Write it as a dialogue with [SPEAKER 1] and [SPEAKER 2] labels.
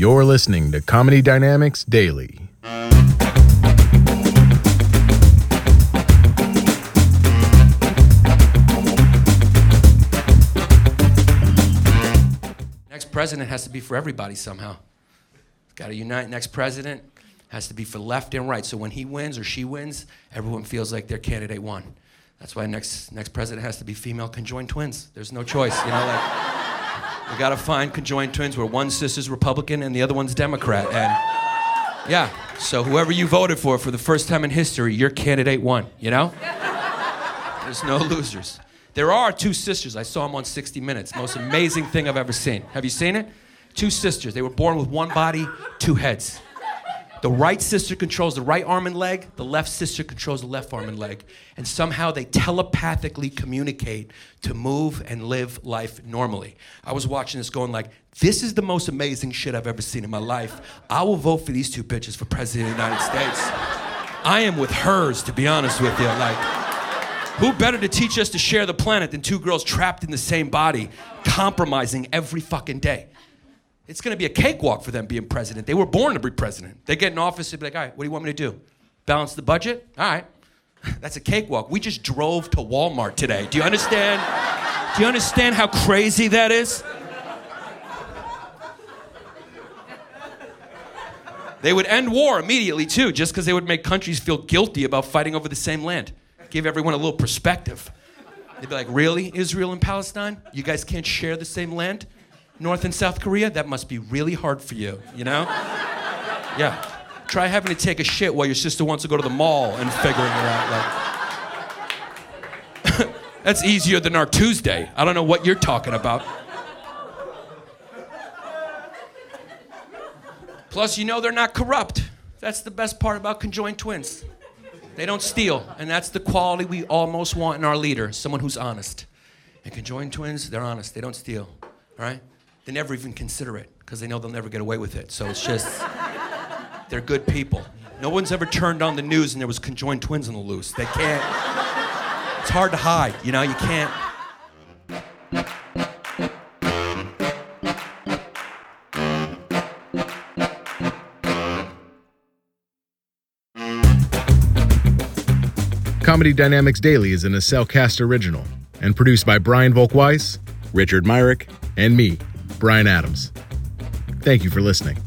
[SPEAKER 1] You're listening to Comedy Dynamics Daily.
[SPEAKER 2] Next president has to be for everybody somehow. Got to unite. Next president has to be for left and right. So when he wins or she wins, everyone feels like their candidate won. That's why next next president has to be female conjoined twins. There's no choice, you know. Like we got to find conjoined twins where one sister's Republican and the other one's Democrat. And yeah, so whoever you voted for for the first time in history, your candidate won. You know. There's no losers. There are two sisters. I saw them on 60 Minutes. Most amazing thing I've ever seen. Have you seen it? Two sisters. They were born with one body, two heads. The right sister controls the right arm and leg, the left sister controls the left arm and leg. And somehow they telepathically communicate to move and live life normally. I was watching this going like, this is the most amazing shit I've ever seen in my life. I will vote for these two bitches for president of the United States. I am with hers, to be honest with you. Like, who better to teach us to share the planet than two girls trapped in the same body, compromising every fucking day? It's gonna be a cakewalk for them being president. They were born to be president. They get in office, they'd be like, all right, what do you want me to do? Balance the budget? All right. That's a cakewalk. We just drove to Walmart today. Do you understand? Do you understand how crazy that is? They would end war immediately, too, just because they would make countries feel guilty about fighting over the same land. Give everyone a little perspective. They'd be like, really, Israel and Palestine? You guys can't share the same land? North and South Korea? That must be really hard for you, you know? Yeah. Try having to take a shit while your sister wants to go to the mall and figuring it out. Like, that's easier than our Tuesday. I don't know what you're talking about. Plus, you know they're not corrupt. That's the best part about conjoined twins. They don't steal, and that's the quality we almost want in our leader someone who's honest. And conjoined twins, they're honest, they don't steal, all right? They never even consider it because they know they'll never get away with it. So it's just, they're good people. No one's ever turned on the news and there was conjoined twins on the loose. They can't, it's hard to hide, you know, you can't.
[SPEAKER 1] Comedy Dynamics Daily is an Acelcast original and produced by Brian Volk-Weiss, Richard Myrick, and me, Brian Adams. Thank you for listening.